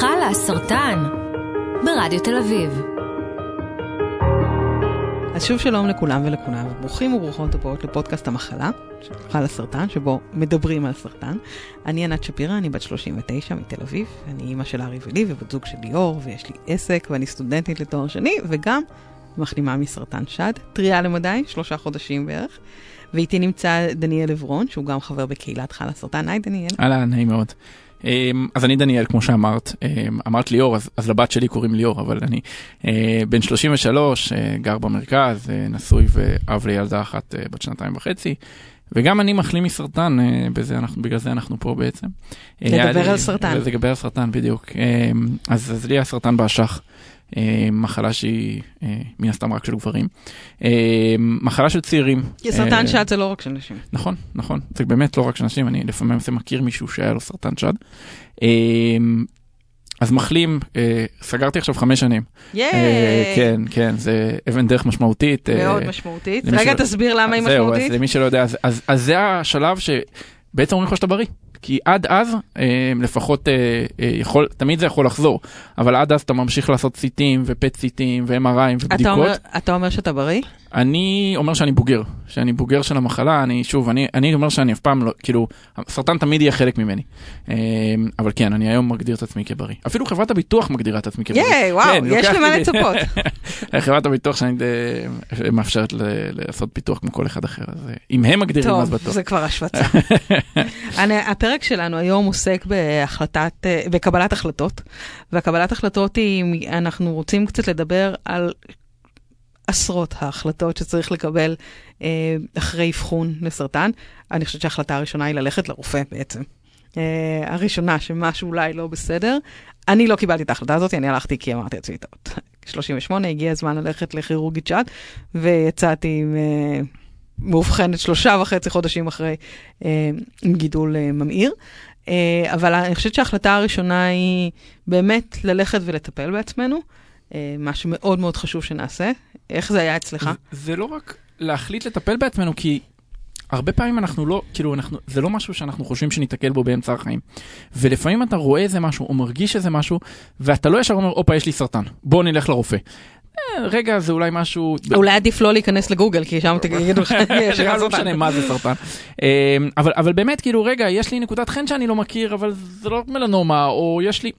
חלה סרטן ברדיו תל אביב. אז שוב שלום לכולם ולכולם, וברוכים וברוכות הבאות לפודקאסט המחלה חלה סרטן, שבו מדברים על סרטן. אני ענת שפירא, אני בת 39 מתל אביב, אני אימא של ארי ולי ובת זוג של ליאור, ויש לי עסק ואני סטודנטית לתואר שני, וגם מחלימה מסרטן שד, טריה למדי, שלושה חודשים בערך. ואיתי נמצא דניאל עברון, שהוא גם חבר בקהילת חלה סרטן. היי דניאל. אהלן, נעים מאוד. אמ, אז אני דניאל, כמו שאמרת, אמ, אמרת ליאור, אז, אז לבת שלי קוראים ליאור, אבל אני אה, בן 33, אה, גר במרכז, אה, נשוי ואב לילדה אחת בת שנתיים וחצי. וגם אני מחלים מסרטן, בזה אנחנו, בגלל זה אנחנו פה בעצם. לדבר על סרטן. לדבר על סרטן, בדיוק. אמ, אז, אז לי היה סרטן באשך. אה, מחלה שהיא אה, מן הסתם רק של גברים. אה, מחלה של צעירים. כי סרטן שד זה לא רק של נשים. נכון, נכון, זה באמת לא רק של נשים, אני לפעמים מכיר מישהו שהיה לו סרטן שד. אז מחלים, סגרתי עכשיו חמש שנים. ייי! כן, כן, זה אבן דרך משמעותית. מאוד משמעותית. רגע, תסביר למה היא משמעותית. זהו, אז למי שלא יודע, אז זה השלב שבעצם אומרים לך שאתה בריא. כי עד אז אה, לפחות אה, אה, יכול, תמיד זה יכול לחזור, אבל עד אז אתה ממשיך לעשות סיטים ופט סיטים ו-MRI ובדיקות. אתה אומר, אתה אומר שאתה בריא? אני אומר שאני בוגר, שאני בוגר של המחלה, אני שוב, אני, אני אומר שאני אף פעם לא, כאילו, סרטן תמיד יהיה חלק ממני. אמ, אבל כן, אני היום מגדיר את עצמי כבריא. אפילו חברת הביטוח מגדירה את עצמי כבריא. ייי, וואו, כן, יש למה לצפות. חברת הביטוח שאני אה, מאפשרת לעשות ביטוח כמו כל אחד אחר, אז אה, אם הם מגדירים אז בטוח. טוב, זה כבר השווצה. הפרק שלנו היום עוסק בהחלטת, אה, בקבלת החלטות, והקבלת החלטות היא, אנחנו רוצים קצת לדבר על עשרות ההחלטות שצריך לקבל אה, אחרי אבחון לסרטן. אני חושבת שההחלטה הראשונה היא ללכת לרופא בעצם. אה, הראשונה שמשהו אולי לא בסדר. אני לא קיבלתי את ההחלטה הזאת, אני הלכתי כי אמרתי לעצמי, טוב, 38, הגיע הזמן ללכת לכירורגית שד, ויצאתי עם... אה, מאובחנת שלושה וחצי חודשים אחרי אה, עם גידול אה, ממאיר. אה, אבל אני חושבת שההחלטה הראשונה היא באמת ללכת ולטפל בעצמנו, אה, מה שמאוד מאוד חשוב שנעשה. איך זה היה אצלך? זה, זה לא רק להחליט לטפל בעצמנו, כי הרבה פעמים אנחנו לא, כאילו, אנחנו, זה לא משהו שאנחנו חושבים שניתקל בו באמצע החיים. ולפעמים אתה רואה איזה משהו, או מרגיש איזה משהו, ואתה לא ישר אומר, הופה, יש לי סרטן, בוא נלך לרופא. אה, רגע, זה אולי משהו... אולי עדיף לא להיכנס לגוגל, כי שם תגידו לך, יש לך לא משנה מה זה סרטן. אה, אבל באמת, כאילו, רגע, יש לי נקודת חן שאני לא מכיר, אבל זה לא מלנומה, או יש לי...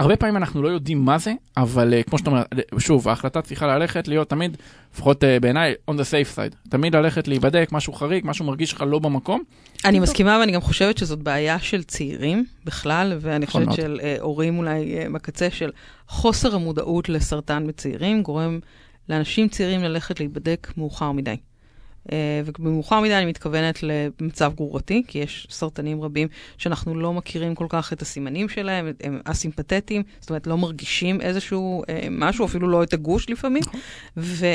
הרבה פעמים אנחנו לא יודעים מה זה, אבל uh, כמו שאתה אומר, שוב, ההחלטה צריכה ללכת להיות תמיד, לפחות uh, בעיניי, on the safe side. תמיד ללכת להיבדק, משהו חריג, משהו מרגיש לך לא במקום. אני מסכימה, ואני גם חושבת שזאת בעיה של צעירים בכלל, ואני נכון חושבת של uh, הורים אולי uh, בקצה של חוסר המודעות לסרטן בצעירים, גורם לאנשים צעירים ללכת להיבדק מאוחר מדי. אה, ובמאוחר מדי אני מתכוונת למצב גרורתי, כי יש סרטנים רבים שאנחנו לא מכירים כל כך את הסימנים שלהם, הם אסימפטטיים, זאת אומרת לא מרגישים איזשהו אה, משהו, אפילו לא את הגוש לפעמים. נכון. ו...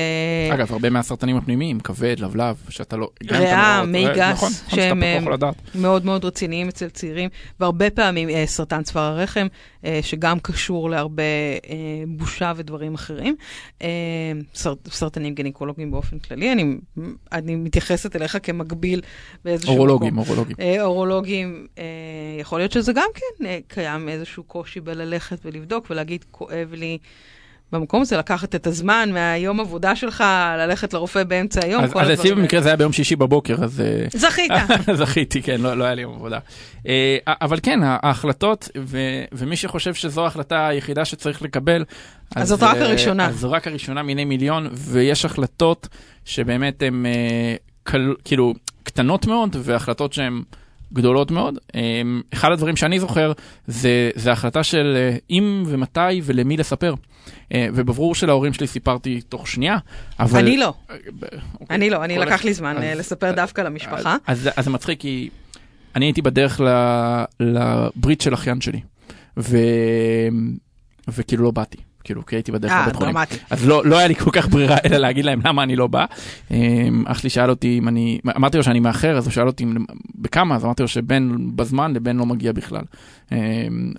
אגב, הרבה מהסרטנים הפנימיים, כבד, לבלב, שאתה לא... ריאה, מי גס, נכון, שהם לא מאוד מאוד רציניים אצל צעירים, והרבה פעמים אה, סרטן צוואר הרחם, שגם קשור להרבה בושה ודברים אחרים. סרטנים גניקולוגיים באופן כללי, אני... אני מתייחסת אליך כמקביל באיזשהו אורולוגים, מקום. אורולוגים, אורולוגים. אורולוגים, אה, יכול להיות שזה גם כן אה, קיים איזשהו קושי בללכת ולבדוק ולהגיד, כואב לי. במקום הזה לקחת את הזמן מהיום עבודה שלך, ללכת לרופא באמצע היום, אז, כל אצלי במקרה זה היה ביום שישי בבוקר, אז... אה, זכית. זכיתי, כן, לא, לא היה לי יום עבודה. אה, אבל כן, ההחלטות, ו, ומי שחושב שזו ההחלטה היחידה שצריך לקבל, אז, אז זאת רק הראשונה. אז זו רק הראשונה מיני מיליון, ויש החלטות שבאמת הן כאילו קטנות מאוד, והחלטות שהן... גדולות מאוד. אמ, אחד הדברים שאני זוכר זה, זה החלטה של אה, אם ומתי ולמי לספר. אה, ובברור של ההורים שלי סיפרתי תוך שנייה, אבל... אני לא. אה, אוקיי. אני לא, אני לקח לי זמן אז, לספר דווקא למשפחה. אז, אז זה מצחיק כי אני הייתי בדרך לברית של אחיין שלי, ו... וכאילו לא באתי. כאילו, כי הייתי בדרך לבית חולים. אז לא, לא היה לי כל כך ברירה אלא להגיד להם למה אני לא בא. אמ, אח שלי שאל אותי אם אני, אמרתי לו שאני מאחר, אז הוא שאל אותי בכמה, אז אמרתי לו שבין בזמן לבין לא מגיע בכלל. אמ,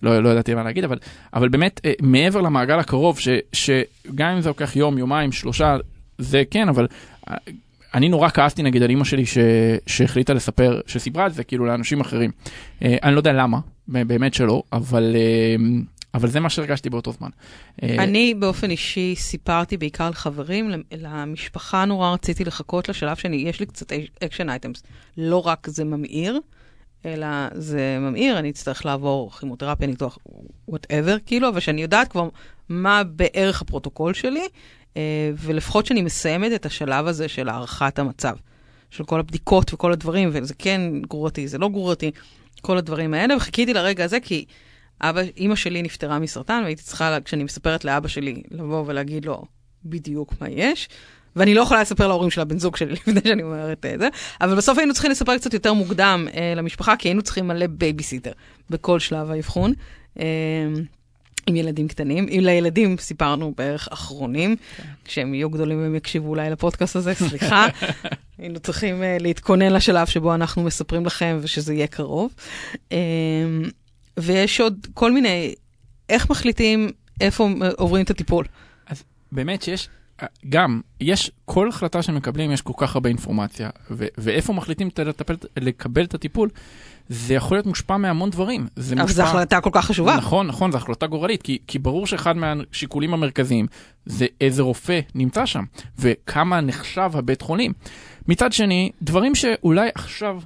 לא, לא ידעתי מה להגיד, אבל, אבל באמת, אה, מעבר למעגל הקרוב, ש, שגם אם זה לוקח יום, יומיים, שלושה, זה כן, אבל אה, אני נורא כעסתי נגיד על אימא שלי ש... שהחליטה לספר, שסיפרה את זה כאילו לאנשים אחרים. אה, אני לא יודע למה, באמת שלא, אבל אבל זה מה שהרגשתי באותו זמן. אני באופן אישי סיפרתי בעיקר לחברים, למשפחה נורא רציתי לחכות לשלב שאני, יש לי קצת action items, לא רק זה ממאיר. אלא זה ממאיר, אני אצטרך לעבור כימותרפיה, ניתוח, whatever, כאילו, אבל שאני יודעת כבר מה בערך הפרוטוקול שלי, אה, ולפחות שאני מסיימת את השלב הזה של הערכת המצב, של כל הבדיקות וכל הדברים, וזה כן גרורתי, זה לא גרורתי, כל הדברים האלה, וחיכיתי לרגע הזה כי אבא, אימא שלי נפטרה מסרטן, והייתי צריכה, כשאני מספרת לאבא שלי, לבוא ולהגיד לו בדיוק מה יש. ואני לא יכולה לספר להורים של הבן זוג שלי לפני שאני אומרת את זה, אבל בסוף היינו צריכים לספר קצת יותר מוקדם אה, למשפחה, כי היינו צריכים מלא בייביסיטר בכל שלב האבחון. אה, עם ילדים קטנים. אם לילדים סיפרנו בערך אחרונים, כן. כשהם יהיו גדולים הם יקשיבו אולי לפודקאסט הזה, סליחה. היינו צריכים uh, להתכונן לשלב שבו אנחנו מספרים לכם ושזה יהיה קרוב. Um, ויש עוד כל מיני, איך מחליטים איפה עוברים את הטיפול? אז באמת שיש גם, יש, כל החלטה שמקבלים יש כל כך הרבה אינפורמציה, ו- ואיפה מחליטים לטפל, לקבל את הטיפול, זה יכול להיות מושפע מהמון דברים. זה אבל זו החלטה כל כך חשובה. נכון, נכון, זו החלטה גורלית, כי, כי ברור שאחד מהשיקולים המרכזיים זה איזה רופא נמצא שם, וכמה נחשב הבית חולים. מצד שני, דברים שאולי עכשיו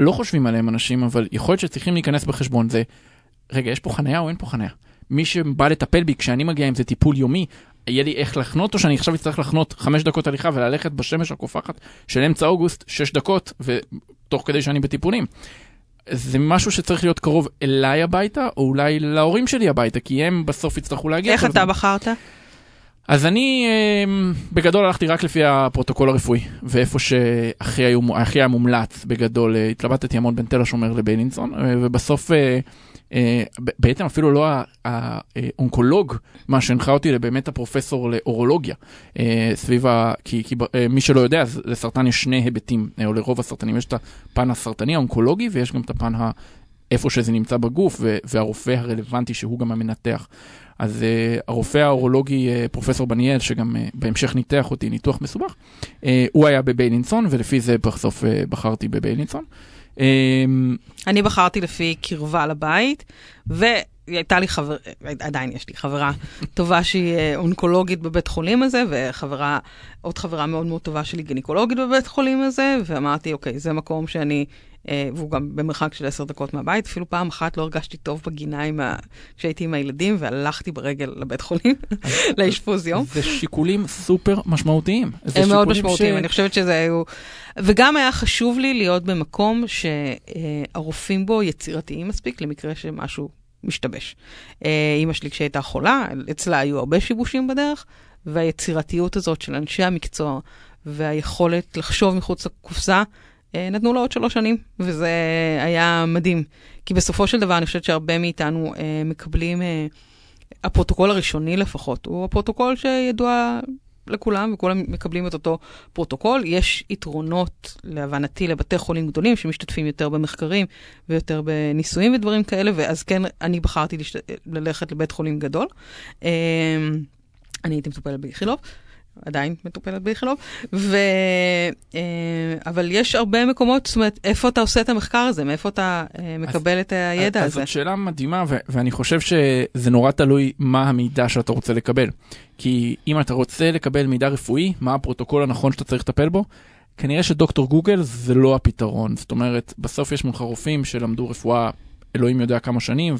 לא חושבים עליהם אנשים, אבל יכול להיות שצריכים להיכנס בחשבון זה, רגע, יש פה חניה או אין פה חניה? מי שבא לטפל בי כשאני מגיע עם זה טיפול יומי, יהיה לי איך לחנות, או שאני עכשיו אצטרך לחנות חמש דקות הליכה וללכת בשמש הקופחת של אמצע אוגוסט, שש דקות, ותוך כדי שאני בטיפולים. זה משהו שצריך להיות קרוב אליי הביתה, או אולי להורים שלי הביתה, כי הם בסוף יצטרכו להגיע. איך אתה בחרת? אז אני אמ, בגדול הלכתי רק לפי הפרוטוקול הרפואי, ואיפה שהכי היה מומלץ בגדול, אה, התלבטתי המון בין תל השומר לביילינסון, אה, ובסוף אה, בעצם אפילו לא האונקולוג מה שהנחה אותי, אלא באמת הפרופסור לאורולוגיה סביב ה... כי, כי מי שלא יודע, אז לסרטן יש שני היבטים, או לרוב הסרטנים, יש את הפן הסרטני האונקולוגי ויש גם את הפן ה... איפה שזה נמצא בגוף, והרופא הרלוונטי שהוא גם המנתח. אז uh, הרופא האורולוגי, uh, פרופסור בניאל, שגם uh, בהמשך ניתח אותי ניתוח מסובך, uh, הוא היה בביילינסון, ולפי זה בסוף uh, בחרתי בביילינסון. אמ, אני בחרתי לפי קרבה לבית, והייתה לי חברה, עדיין יש לי חברה טובה שהיא אה, אונקולוגית בבית חולים הזה, וחברה, עוד חברה מאוד מאוד טובה שלי גינקולוגית בבית חולים הזה, ואמרתי, אוקיי, זה מקום שאני אה, והוא גם במרחק של עשר דקות מהבית. אפילו פעם אחת לא הרגשתי טוב בגינה ה... כשהייתי עם הילדים, והלכתי ברגל לבית חולים, לאשפוז יום. זה שיקולים סופר משמעותיים. הם מאוד משמעותיים, ש... אני חושבת שזה היו... וגם היה חשוב לי להיות במקום שהרופאים בו יצירתיים מספיק, למקרה שמשהו משתבש. אה, אימא שלי כשהייתה חולה, אצלה היו הרבה שיבושים בדרך, והיצירתיות הזאת של אנשי המקצוע, והיכולת לחשוב מחוץ לקופסה, אה, נתנו לנו עוד שלוש שנים, וזה היה מדהים. כי בסופו של דבר, אני חושבת שהרבה מאיתנו אה, מקבלים, אה, הפרוטוקול הראשוני לפחות, הוא הפרוטוקול שידוע לכולם, וכולם מקבלים את אותו פרוטוקול. יש יתרונות, להבנתי, לבתי חולים גדולים שמשתתפים יותר במחקרים ויותר בניסויים ודברים כאלה, ואז כן, אני בחרתי לשת... ללכת לבית חולים גדול. אה, אני הייתי מטופלת באיכילוב. עדיין מטופלת באיכילוב, ו... אה, אבל יש הרבה מקומות, זאת אומרת, איפה אתה עושה את המחקר הזה, מאיפה אתה אה, מקבל אז, את הידע אז, הזה? אז זאת שאלה מדהימה, ו- ואני חושב שזה נורא תלוי מה המידע שאתה רוצה לקבל. כי אם אתה רוצה לקבל מידע רפואי, מה הפרוטוקול הנכון שאתה צריך לטפל בו, כנראה שדוקטור גוגל זה לא הפתרון. זאת אומרת, בסוף יש מולך רופאים שלמדו רפואה אלוהים יודע כמה שנים,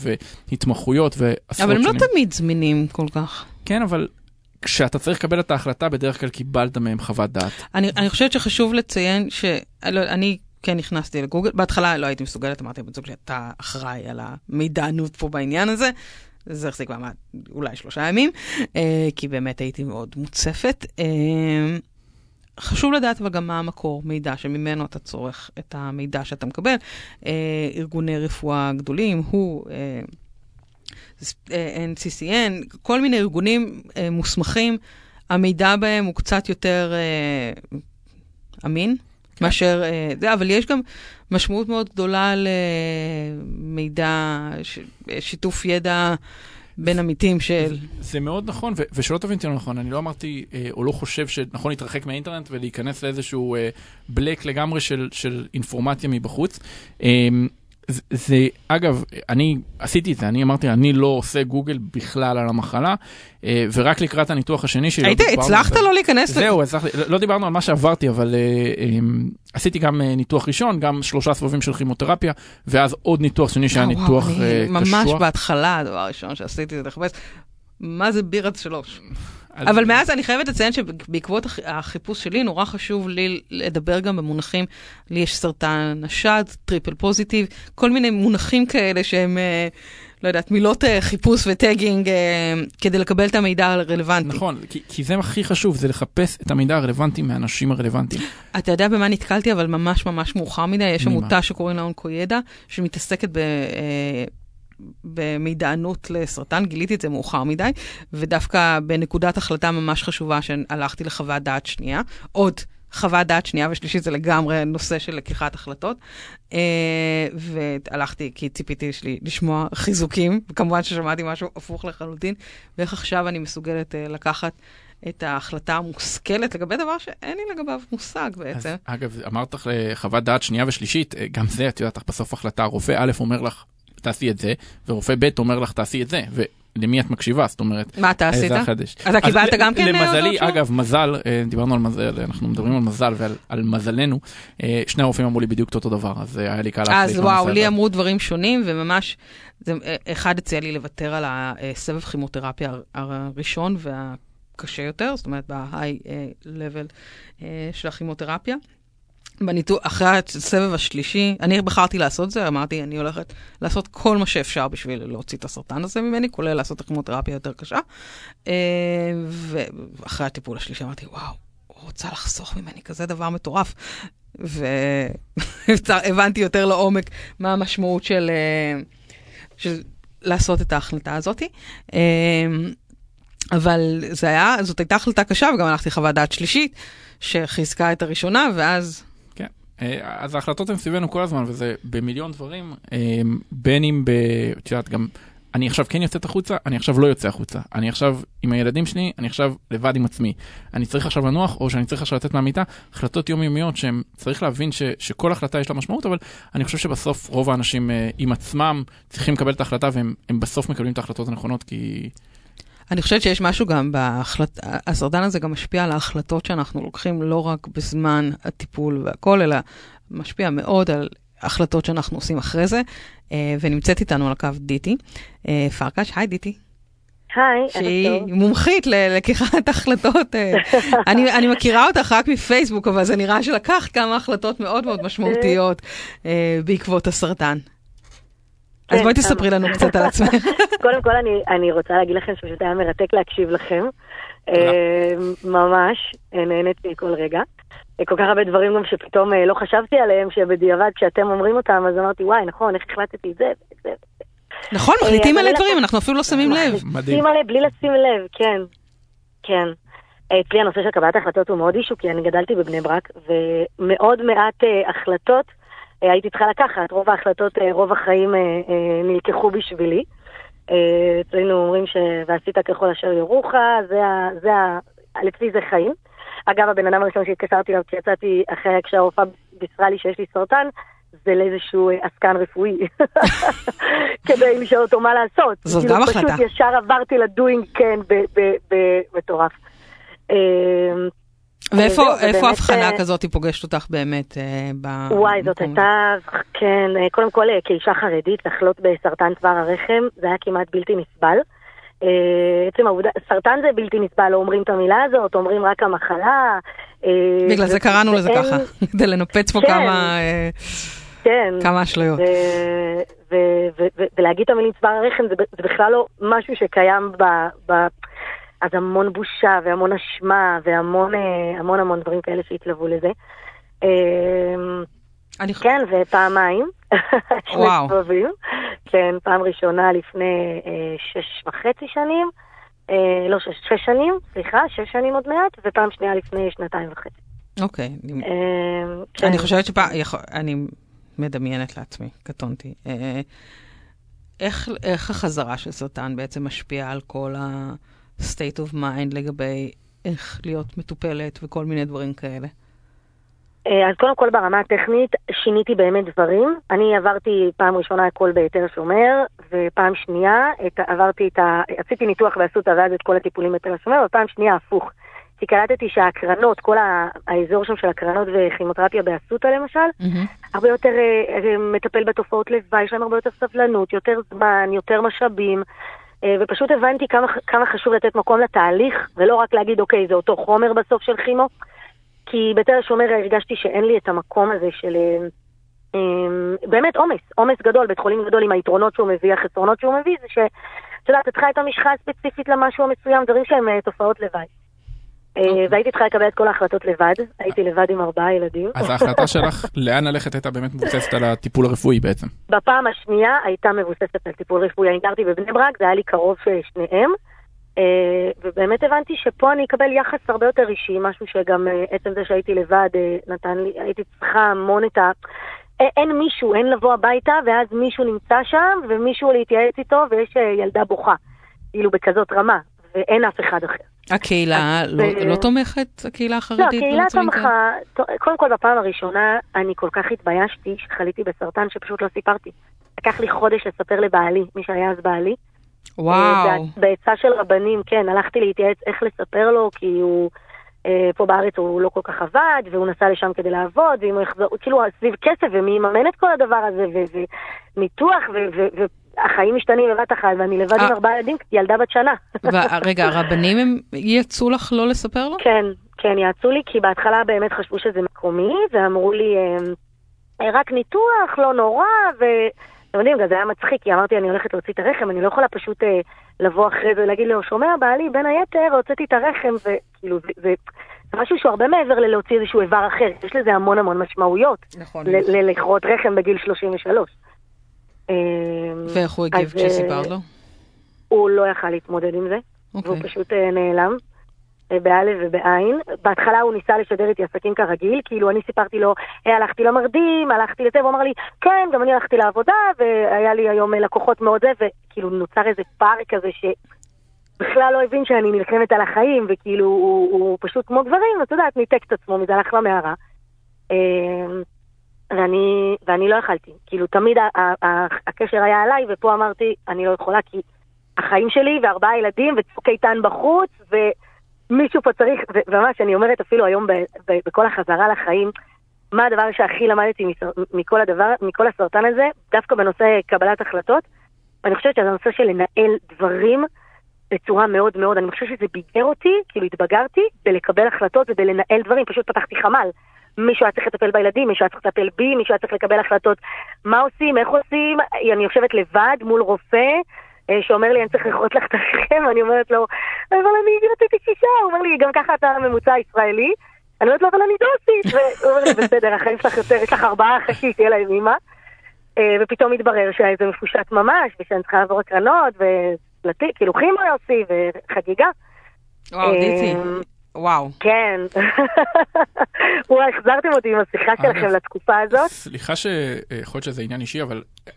והתמחויות ועשרות שנים. אבל הם לא תמיד זמינים כל כך. כן, אבל כשאתה צריך לקבל את ההחלטה, בדרך כלל קיבלת מהם חוות דעת. אני, אני חושבת שחשוב לציין שאני כן נכנסתי לגוגל, בהתחלה לא הייתי מסוגלת, אמרתי לבן זוג שאתה אחראי על המידענות פה בעניין הזה. זה החזיק מעמד אולי שלושה ימים, אה, כי באמת הייתי מאוד מוצפת. אה, חשוב לדעת אבל גם מה המקור מידע שממנו אתה צורך את המידע שאתה מקבל. אה, ארגוני רפואה גדולים, הוא... אה, NCCN, כל מיני ארגונים אה, מוסמכים, המידע בהם הוא קצת יותר אה, אמין כן. מאשר אה, זה, אבל יש גם משמעות מאוד גדולה למידע, ש, שיתוף ידע. בין עמיתים של... זה, זה מאוד נכון, ו- ושלא תבין אותי לא נכון, אני לא אמרתי, אה, או לא חושב שנכון להתרחק מהאינטרנט ולהיכנס לאיזשהו אה, בלק לגמרי של, של אינפורמציה מבחוץ. אה, זה, אגב, אני עשיתי את זה, אני אמרתי, אני לא עושה גוגל בכלל על המחלה, אה, ורק לקראת הניתוח השני שלי... היית, הצלחת לא להיכנס? זהו, הצלחתי, לא דיברנו על מה שעברתי, אבל עשיתי גם ניתוח ראשון, גם שלושה סבבים של כימותרפיה, ואז עוד ניתוח שני שהיה ניתוח קשוח. ממש בהתחלה, הדבר הראשון שעשיתי זה לחפש, מה זה BI-RADS שלוש? אבל מאז אני חייבת לציין שבעקבות החיפוש שלי, נורא חשוב לי לדבר גם במונחים, לי יש סרטן השד, triple positive, כל מיני מונחים כאלה שהם, אה, לא יודעת, מילות אה, חיפוש ו tagging אה, כדי לקבל את המידע הרלוונטי. נכון, כי, כי זה הכי חשוב, זה לחפש את המידע הרלוונטי מהאנשים הרלוונטיים. אתה יודע במה נתקלתי, אבל ממש ממש מאוחר מדי, יש עמותה שקוראים לה אונקוידע, שמתעסקת ב... במידענות לסרטן, גיליתי את זה מאוחר מדי, ודווקא בנקודת החלטה ממש חשובה שהלכתי לחוות דעת שנייה, עוד חוות דעת שנייה ושלישית זה לגמרי נושא של לקיחת החלטות. Uh, והלכתי כי ציפיתי שלי לשמוע חיזוקים, וכמובן ששמעתי משהו הפוך לחלוטין, ואיך עכשיו אני מסוגלת uh, לקחת את ההחלטה המושכלת לגבי דבר שאין לי לגביו מושג בעצם. אז, אגב, אמרת לך לחוות דעת שנייה ושלישית, אה, גם זה, את יודעת, בסוף החלטה, רופא א' אומר לך, תעשי את זה, ורופא ב' אומר לך תעשי את זה, ולמי את מקשיבה, זאת אומרת, מה אתה עשית? אתה קיבלת גם כן? למזלי, אגב, מזל, אה, דיברנו על מזל, אנחנו מדברים על מזל ועל מזלנו, אה, שני הרופאים אמרו לי בדיוק אותו דבר, אז אה, היה לי קל להחליט. אז וואו, לי אמרו דברים שונים, וממש, אחד הציע לי לוותר על הסבב כימותרפיה הראשון והקשה יותר, זאת אומרת, ב-high level של הכימותרפיה. בניתוח, אחרי הסבב השלישי, אני בחרתי לעשות זה, אמרתי, אני הולכת לעשות כל מה שאפשר בשביל להוציא את הסרטן הזה ממני, כולל לעשות הכימותרפיה יותר קשה. אה, ואחרי הטיפול השלישי אמרתי, וואו, הוא רוצה לחסוך ממני כזה דבר מטורף. והבנתי יותר לעומק מה המשמעות של, אה, של לעשות את ההחלטה הזאת. אה, אבל זה היה, זאת הייתה החלטה קשה, וגם הלכתי חוות דעת שלישית, שחיזקה את הראשונה, ואז אז ההחלטות הן סביבנו כל הזמן, וזה במיליון דברים, אה, בין אם ב... את יודעת, גם... אני עכשיו כן יוצאת החוצה, אני עכשיו לא יוצא החוצה. אני עכשיו עם הילדים שלי, אני עכשיו לבד עם עצמי. אני צריך עכשיו לנוח, או שאני צריך עכשיו לצאת מהמיטה. החלטות יומיומיות שהן, צריך להבין ש, שכל החלטה יש לה משמעות, אבל אני חושב שבסוף רוב האנשים אה, עם עצמם צריכים לקבל את ההחלטה, והם בסוף מקבלים את ההחלטות הנכונות, כי... אני חושבת שיש משהו גם בהחלט... הסרטן הזה גם משפיע על ההחלטות שאנחנו לוקחים לא רק בזמן הטיפול והכל, אלא משפיע מאוד על החלטות שאנחנו עושים אחרי זה. אה, ונמצאת איתנו על הקו דיטי. אה, פרקש, היי דיטי. היי, שהיא מומחית ללקיחת החלטות. אה, אני, אני מכירה אותך רק מפייסבוק, אבל זה נראה שלקחת כמה החלטות מאוד מאוד משמעותיות בעקבות הסרטן. אז כן, בואי תספרי לנו קצת על עצמך. קודם כל אני, אני רוצה להגיד לכם שפשוט היה מרתק להקשיב לכם. אה, ממש, נהניתי כל רגע. אה, כל כך הרבה דברים גם שפתאום אה, לא חשבתי עליהם, שבדיעבד כשאתם אומרים אותם, אז אמרתי, וואי, נכון, איך החלטתי את זה ואת זה. נכון, מחליטים עלי דברים, אנחנו אפילו לא שמים לב. מחליטים עלי בלי לשים לב, כן. כן. אצלי הנושא של קבלת ההחלטות הוא מאוד אישו, כי אני גדלתי בבני ברק, ומאוד מעט החלטות הייתי צריכה לקחת. רוב ההחלטות, אה, רוב החיים אה, אה, נלקחו בשבילי. אצלנו אומרים ש... ועשית ככל אשר יורוך, זה ה... זה ה... לפי זה חיים. אגב, הבן אדם הראשון שהתקשרתי אליו כשיצאתי אחרי כשהרופאה בישרה לי שיש לי סרטן, זה לאיזשהו עסקן רפואי, כדי לשאול אותו מה לעשות. זאת כאילו, גם החלטה. פשוט ישר עברתי לדוינג כן במטורף. ואיפה הבחנה אה, כזאת פוגשת אותך באמת? אה, וואי, זאת הייתה, כן, אה, קודם כל כאישה חרדית, לחלות בסרטן צוואר הרחם, זה היה כמעט בלתי נסבל. עצם העובדה, סרטן זה בלתי נסבל, לא אומרים את המילה הזאת, אומרים רק המחלה. בגלל זה קראנו לזה ככה, כדי לנפץ פה כן. כמה... כן. כמה אשליות. ולהגיד את המילים צוואר הרחם זה בכלל לא משהו שקיים אז המון בושה והמון אשמה והמון אה, המון המון דברים כאלה שהתלוו לזה. אמ, אני... כן, ופעמיים. וואו. כן, פעם ראשונה לפני אה, שש וחצי שנים, אה, לא, שש, שש שנים, סליחה, שש שנים עוד מעט, ופעם שנייה לפני שנתיים וחצי. אוקיי. אה, כן. אני חושבת שפעם, אני מדמיינת לעצמי, קטונתי. אה, איך, איך החזרה של סרטן בעצם משפיעה על כל ה... state of mind לגבי איך להיות מטופלת וכל מיני דברים כאלה? אה, אז קודם כל ברמה הטכנית שיניתי באמת דברים. אני עברתי פעם ראשונה הכל בתל השומר, ופעם שנייה את, עברתי את ה... עשיתי ניתוח באסותא ואז את כל הטיפולים בתל השומר, ופעם שנייה הפוך. כי קלטתי שההקרנות, כל האזור שם של הקרנות וכימותרפיה באסותא למשל, mm-hmm. הרבה יותר uh, מטפל בתופעות לוואי, יש להם הרבה יותר סבלנות, יותר זמן, יותר משאבים, ופשוט הבנתי כמה, כמה חשוב לתת מקום לתהליך, ולא רק להגיד, אוקיי, זה אותו חומר בסוף של כימו, כי בתל השומר הרגשתי שאין לי את המקום הזה של... Uh, באמת עומס, עומס גדול, בית חולים גדול עם היתרונות שהוא מביא, החסרונות שהוא מביא, זה שאת יודעת, את צריכה את המשחה הספציפית למשהו המסוים, דברים שהם תופעות לוואי. אה, אוקיי. והייתי צריכה לקבל את כל ההחלטות לבד, הייתי לבד עם ארבעה ילדים. אז ההחלטה שלך לאן ללכת הייתה באמת מבוססת על הטיפול הרפואי בעצם. בפעם השנייה הייתה מבוססת על טיפול רפואי, אני גרתי בבני ברק, זה היה לי קרוב שניהם, אה, ובאמת הבנתי שפה אני אקבל יחס הרבה יותר אישי, משהו שגם אה, עצם זה שהייתי לבד נתן לי, הייתי צריכה המון את ה... אין מישהו, אין לבוא הביתה, ואז מישהו נמצא שם, ומישהו להתייעץ איתו, ויש ילדה בוכה. כאילו בכזאת רמה, ואין אף אחד אחר. הקהילה לא, לא תומכת, הקהילה החרדית? לא, הקהילה תמכה, קודם כל בפעם הראשונה אני כל כך התביישתי שחליתי בסרטן שפשוט לא סיפרתי. לקח לי חודש לספר לבעלי, מי שהיה אז בעלי. וואו. אה, בעצה של רבנים, כן, הלכתי להתייעץ איך לספר לו, כי הוא... אה, פה בארץ הוא לא כל כך עבד, והוא נסע לשם כדי לעבוד, ואם הוא יחזור, כאילו סביב כסף, ומי יממן את כל הדבר הזה, וניתוח, החיים משתנים בבת אחת, ואני לבד עם אה. ארבעה ילדים, ילדה בת שנה. רגע, הרבנים הם יצאו לך לא לספר לו? כן, כן, יעצו לי, כי בהתחלה באמת חשבו שזה מקומי, ואמרו לי, אה, רק ניתוח, לא נורא, ו... אתם יודעים, גם זה היה מצחיק, כי אמרתי, אני הולכת להוציא את הרחם, אני לא יכולה פשוט אה, לבוא אחרי זה ולהגיד לו, שומע, בעלי, בין היתר, הוצאתי את הרחם, וכאילו, זה, זה, זה משהו שהוא הרבה מעבר ללהוציא איזשהו איבר אחר, יש לזה המון המון משמעויות. נכון. לכרות רחם בגיל 33. אמ, ואיך הוא הגיב כשסיפרת לו? הוא לא יכל להתמודד עם זה, okay. והוא אוקיי. פשוט אה, נעלם. אה, באלף ובעין. בהתחלה הוא ניסה לשדר איתי עסקים כרגיל, כאילו אני סיפרתי לו, הלכתי למרדים, הלכתי לזה, הוא אמר לי, כן, גם אני הלכתי לעבודה, והיה לי היום לקוחות מאוד זה, וכאילו נוצר איזה פער כזה שבכלל לא הבין שאני נלחמת על החיים, וכאילו הוא, הוא פשוט כמו גברים, את יודעת, ניתק את עצמו מזה, הלך למערה. ואני, ואני לא יכלתי. כאילו, תמיד ה, ה, ה, הקשר היה עליי, ופה אמרתי, אני לא יכולה, כי החיים שלי וארבעה ילדים וצוק איתן בחוץ, ומישהו פה צריך, וממש, אני אומרת אפילו היום ב, ב, בכל החזרה לחיים, מה הדבר שהכי למדתי מכל הדבר, מכל הסרטן הזה, דווקא בנושא קבלת החלטות, אני חושבת שזה הנושא של לנהל דברים בצורה מאוד מאוד, אני חושבת שזה ביגר אותי, כאילו התבגרתי, בלקבל החלטות ובלנהל דברים, פשוט פתחתי חמ"ל. מישהו היה צריך לטפל בילדים, מישהו היה צריך לטפל בי, מישהו היה צריך לקבל החלטות מה עושים, איך עושים, אני יושבת לבד מול רופא אה, שאומר לי אני צריך לכרות לך את השכם, ואני אומרת לו, אבל אני רציתי שישה, הוא אומר לי, גם ככה אתה הממוצע הישראלי. אני אומרת לו, אבל אני דוסית, והוא אומר לי, בסדר, החיים שלך יותר, יש לך ארבעה חכי, תהיה להם אימא. אה, ופתאום מתברר שזה מפושט ממש, ושאני צריכה לעבור הקרנות, וכאילו חימו יוסי, וחגיגה. וואו, דיטי. וואו. כן. וואי, החזרתם אותי עם השיחה שלכם לתקופה הזאת. סליחה שיכול להיות שזה עניין אישי, אבל אה,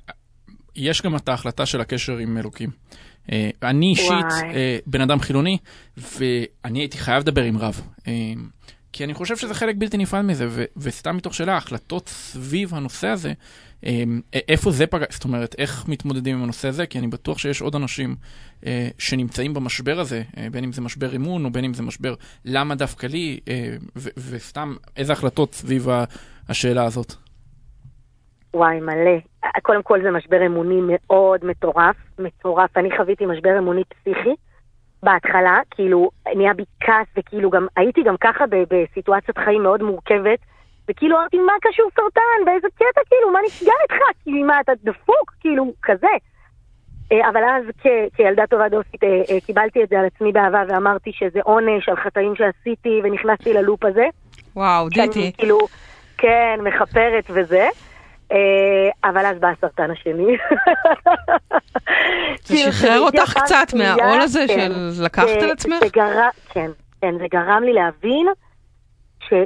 יש גם את ההחלטה של הקשר עם אלוקים. אה, אני אישית אה, בן אדם חילוני, ואני הייתי חייב לדבר עם רב. כי אני חושב שזה חלק בלתי נפרד מזה, וסתם מתוך שאלה, ההחלטות סביב הנושא הזה, אמ, איפה זה פגע, זאת אומרת, איך מתמודדים עם הנושא הזה? כי אני בטוח שיש עוד אנשים אה, שנמצאים במשבר הזה, אה, בין אם זה משבר אימון או בין אם זה משבר למה דווקא לי, אה, וסתם איזה החלטות סביב השאלה הזאת. וואי, מלא. קודם כל זה משבר אמוני מאוד מטורף, מטורף. אני חוויתי משבר אמוני פסיכי בהתחלה, כאילו נהיה בי כעס, וכאילו גם הייתי גם ככה בסיטואציית חיים מאוד מורכבת. וכאילו אמרתי, מה קשור סרטן? באיזה קטע, כאילו, מה נפגע איתך? כאילו, מה, אתה דפוק? כאילו, כזה. אה, אבל אז כילדה טובה דוסית אה, אה, קיבלתי את זה על עצמי באהבה ואמרתי שזה עונש על חטאים שעשיתי ונכנסתי ללופ הזה. וואו, דיטי. כאילו, כן, מכפרת וזה. אבל אז בא הסרטן השני. זה כאילו, שחרר אותך קצת מהעול הזה כן. של לקחת על עצמך? כן, כן, זה גרם לי להבין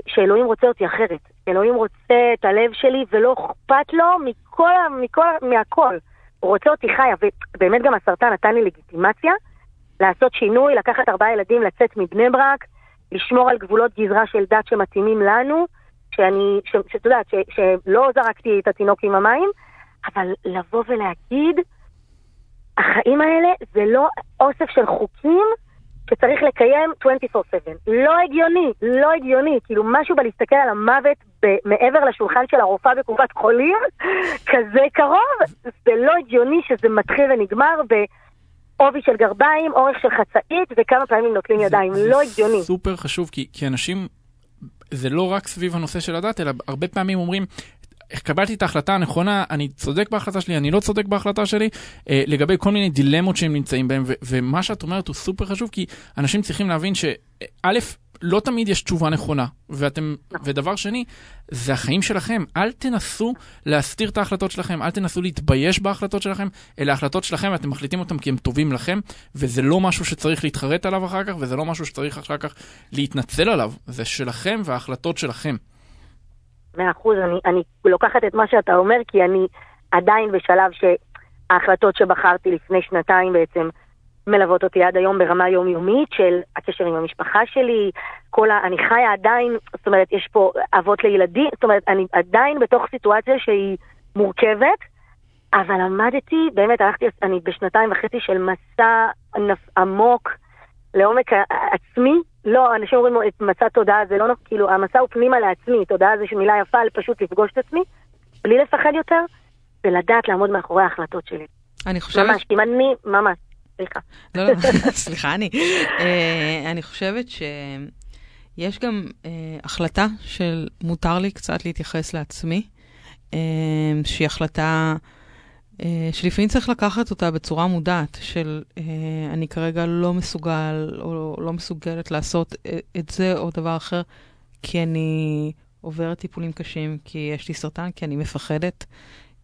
שאלוהים רוצה אותי אחרת. אלוהים רוצה את הלב שלי ולא אכפת לו מכל, מכל, מהכל. הוא רוצה אותי חיה, ובאמת גם הסרטן נתן לי לגיטימציה לעשות שינוי, לקחת ארבעה ילדים, לצאת מבני ברק, לשמור על גבולות גזרה של דת שמתאימים לנו, שאני, שאת יודעת, שלא זרקתי את התינוק עם המים, אבל לבוא ולהגיד, החיים האלה זה לא אוסף של חוקים שצריך לקיים 24/7. לא הגיוני, לא הגיוני. כאילו, משהו בלהסתכל על המוות מעבר לשולחן של הרופאה בקופת חולים, כזה קרוב, זה לא הגיוני שזה מתחיל ונגמר בעובי של גרביים, אורך של חצאית, וכמה פעמים נוטלים ידיים. זה, לא הגיוני. זה סופר חשוב, כי, כי אנשים... זה לא רק סביב הנושא של הדת, אלא הרבה פעמים אומרים, קבלתי את ההחלטה הנכונה, אני צודק בהחלטה שלי, אני לא צודק בהחלטה שלי, אה, לגבי כל מיני דילמות שהם נמצאים בהם, ומה שאת אומרת הוא סופר חשוב, כי אנשים צריכים להבין שא', לא תמיד יש תשובה נכונה, ואתם, נכון. ודבר שני, זה החיים שלכם, אל תנסו להסתיר את ההחלטות שלכם, אל תנסו להתבייש בהחלטות שלכם, אלה החלטות שלכם ואתם מחליטים אותם כי הם טובים לכם, וזה לא משהו שצריך להתחרט עליו אחר כך, וזה לא משהו שצריך אחר כך להתנצל עליו, זה שלכם וההחלטות שלכם. מאה אחוז, אני, אני לוקחת את מה שאתה אומר, כי אני עדיין בשלב שההחלטות שבחרתי לפני שנתיים בעצם מלוות אותי עד היום ברמה יומיומית של הקשר עם המשפחה שלי, כל ה... אני חיה עדיין, זאת אומרת, יש פה אבות לילדים, זאת אומרת, אני עדיין בתוך סיטואציה שהיא מורכבת, אבל למדתי, באמת הלכתי, אני בשנתיים וחצי של מסע עמוק לעומק עצמי, לא, אנשים אומרים את מסע תודעה, זה לא נכון, כאילו, המסע הוא פנימה לעצמי, תודעה זה מילה יפה, פשוט לפגוש את עצמי, בלי לפחד יותר, ולדעת לעמוד מאחורי ההחלטות שלי. אני חושבת... ממש, אם אני, ממש, סליחה. לא, לא, סליחה, אני. אה, אני חושבת שיש גם אה, החלטה של מותר לי קצת להתייחס לעצמי, אה, שהיא החלטה... שלפעמים צריך לקחת אותה בצורה מודעת, של אני כרגע לא מסוגל או לא מסוגלת לעשות את זה או דבר אחר, כי אני עוברת טיפולים קשים, כי יש לי סרטן, כי אני מפחדת,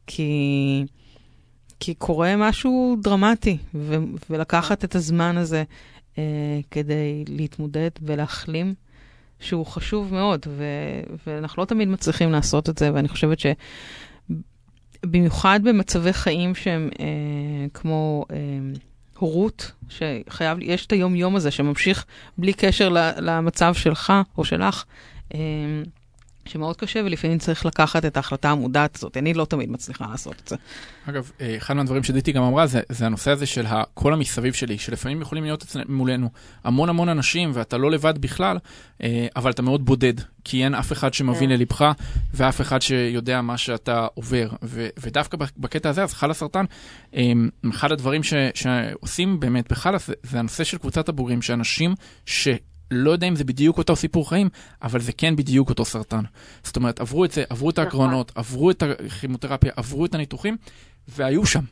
כי, כי קורה משהו דרמטי, ו- ולקחת את הזמן הזה uh, כדי להתמודד ולהחלים. שהוא חשוב מאוד, ו- ואנחנו לא תמיד מצליחים לעשות את זה, ואני חושבת ש... במיוחד במצבי חיים שהם אה, כמו אה, הורות, שחייב, יש את היום-יום הזה שממשיך בלי קשר למצב שלך או שלך. אה, שמאוד קשה ולפעמים צריך לקחת את ההחלטה המודעת הזאת. אני לא תמיד מצליחה לעשות את זה. אגב, אה, אחד מהדברים שדיטי גם אמרה זה, זה הנושא הזה של כל המסביב שלי, שלפעמים יכולים להיות מולנו המון המון אנשים ואתה לא לבד בכלל, אה, אבל אתה מאוד בודד, כי אין אף אחד שמבין כן. ללבך ואף אחד שיודע מה שאתה עובר. ו, ודווקא בקטע הזה, אז חל הסרטן, אה, אחד הדברים ש, שעושים באמת בחלאס זה, זה הנושא של קבוצת הבוגרים, שאנשים ש... לא יודע אם זה בדיוק אותו סיפור חיים, אבל זה כן בדיוק אותו סרטן. זאת אומרת, עברו את זה, עברו את ההקרנות, נכון. עברו את הכימותרפיה, עברו את הניתוחים, והיו שם.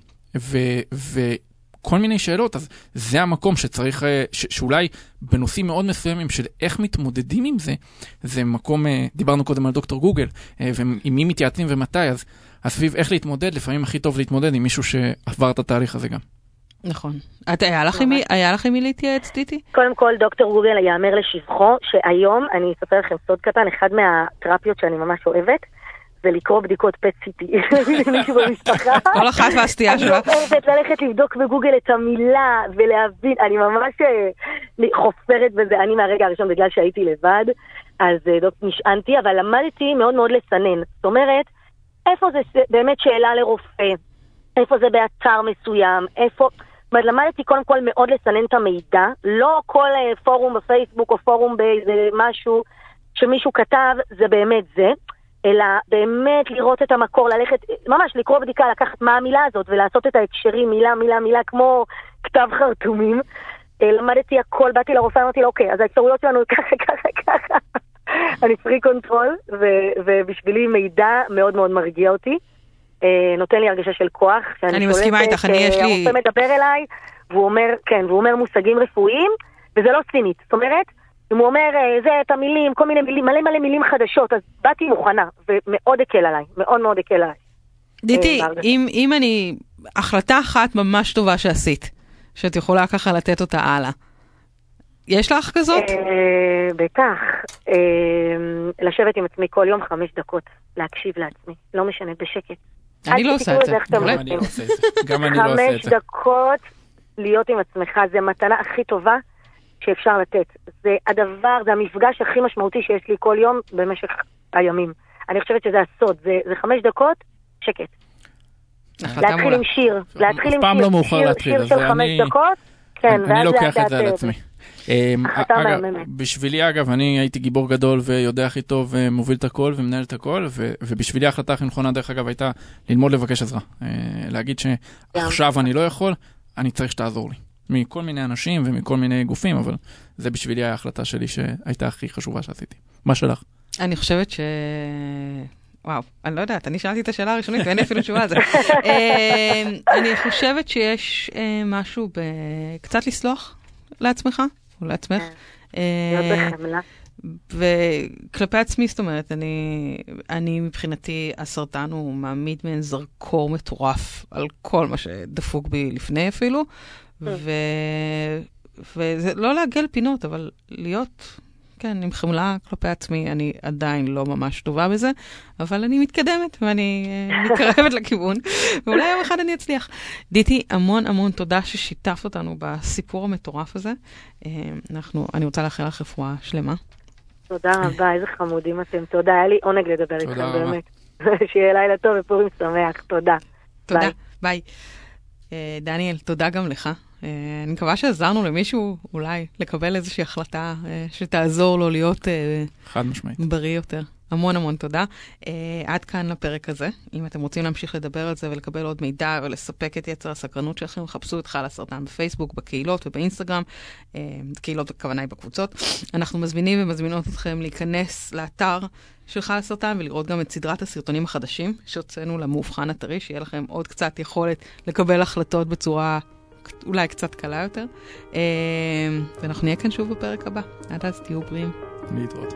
וכל מיני שאלות, אז זה המקום שצריך, אה, ש, שאולי בנושאים מאוד מסוימים של איך מתמודדים עם זה, זה מקום, אה, דיברנו קודם על דוקטור גוגל, אה, ועם מי מתייעצים ומתי, אז, אז סביב איך להתמודד, לפעמים הכי טוב להתמודד עם מישהו שעבר את התהליך הזה גם. נכון. את, היה לך עם מי להתייעץ, טיטי? קודם כל, דוקטור גוגל יאמר לשבחו, שהיום, אני אספר לכם סוד קטן, אחד מהתרפיות שאני ממש אוהבת, זה לקרוא בדיקות פט סיטי למישהו במשפחה. כל אחת והסטייה שלה. אני אוהבת ללכת לבדוק בגוגל את המילה ולהבין, אני ממש אה, חופרת בזה, אני מהרגע הראשון בגלל שהייתי לבד, אז אה, נשענתי, אבל למדתי מאוד מאוד לסנן. זאת אומרת, איפה זה באמת שאלה לרופא, איפה זה באתר מסוים, איפה... אומרת, למדתי קודם כל מאוד לסנן את המידע, לא כל uh, פורום בפייסבוק או פורום באיזה משהו שמישהו כתב, זה באמת זה, אלא באמת לראות את המקור, ללכת, ממש לקרוא בדיקה, לקחת מה המילה הזאת ולעשות את ההקשרים מילה, מילה, מילה, כמו כתב חרטומים. אה, למדתי הכל, באתי לרופא, אמרתי לו, אוקיי, אז האפשרויות שלנו ככה, ככה, ככה. אני freak control, ובשבילי מידע מאוד מאוד מרגיע אותי. אה, נותן לי הרגשה של כוח. אני מסכימה איתך, אני יש לי... הרופא מדבר אליי, והוא אומר, כן, והוא אומר מושגים רפואיים, וזה לא סינית. זאת אומרת, אם הוא אומר, אה, זה, את המילים, כל מיני מילים, מלא מלא מילים חדשות, אז באתי מוכנה, ומאוד הקל עליי, מאוד מאוד הקל עליי. דיטי, אה, אם, אם אני, החלטה אחת ממש טובה שעשית, שאת יכולה ככה לתת אותה הלאה, יש לך כזאת? בטח. לשבת עם עצמי כל יום חמש דקות, להקשיב לעצמי, לא משנה, בשקט. אני לא עושה את זה. גם אני לא עושה את זה. גם אני לא עושה את זה. חמש דקות להיות עם עצמך, זה מתנה הכי טובה שאפשר לתת. זה הדבר, זה המפגש הכי משמעותי שיש לי כל יום במשך הימים. אני חושבת שזה הסוד, זה, זה חמש דקות, שקט. להתחיל עם שיר, להתחיל עם שיר, לא שיר של חמש דקות, כן, אני לוקח את זה על עצמי. אמ, אגב, בשבילי אגב, אני הייתי גיבור גדול ויודע הכי טוב ומוביל את הכל ומנהל את הכל, ובשבילי ההחלטה הכי נכונה דרך אגב הייתה ללמוד לבקש עזרה. אה, להגיד שעכשיו אני לא יכול, אני צריך שתעזור לי. מכל מיני אנשים ומכל מיני גופים, אבל זה בשבילי ההחלטה שלי שהייתה הכי חשובה שעשיתי. מה שלך? אני חושבת ש... וואו, אני לא יודעת, אני שאלתי את השאלה הראשונית ואין לי אפילו תשובה על זה. אה, אני חושבת שיש אה, משהו בקצת לסלוח לעצמך או לעצמך. כן. אה, וכלפי עצמי, זאת אומרת, אני, אני מבחינתי, הסרטן הוא מעמיד מעין זרקור מטורף על כל מה שדפוק בי לפני אפילו, כן. ו... וזה לא לעגל פינות, אבל להיות כן, עם חמלה כלפי עצמי, אני עדיין לא ממש טובה בזה, אבל אני מתקדמת ואני אה, מתקרבת לכיוון, ואולי יום אחד אני אצליח. דיטי, המון המון תודה ששיתפת אותנו בסיפור המטורף הזה. אה, אנחנו, אני רוצה לאחל לך רפואה שלמה. תודה רבה, איזה חמודים אתם. תודה, היה לי עונג לדבר איתכם, באמת. שיהיה לילה טוב ופורים שמח, תודה. תודה, ביי. אה, דניאל, תודה גם לך. אה, אני מקווה שעזרנו למישהו אולי לקבל איזושהי החלטה אה, שתעזור לו להיות אה, חד משמעית. בריא יותר. המון המון תודה. Uh, עד כאן לפרק הזה. אם אתם רוצים להמשיך לדבר על זה ולקבל עוד מידע ולספק את יצר הסקרנות שלכם, חפשו את חל הסרטן בפייסבוק, בקהילות ובאינסטגרם. Uh, קהילות, הכוונה היא בקבוצות. אנחנו מזמינים ומזמינות אתכם להיכנס לאתר של חל הסרטן ולראות גם את סדרת הסרטונים החדשים שהוצאנו למאובחן הטרי, שיהיה לכם עוד קצת יכולת לקבל החלטות בצורה אולי קצת קלה יותר. אה, ואנחנו נהיה כאן שוב בפרק הבא. עד אז תהיו בריאים. להתראות.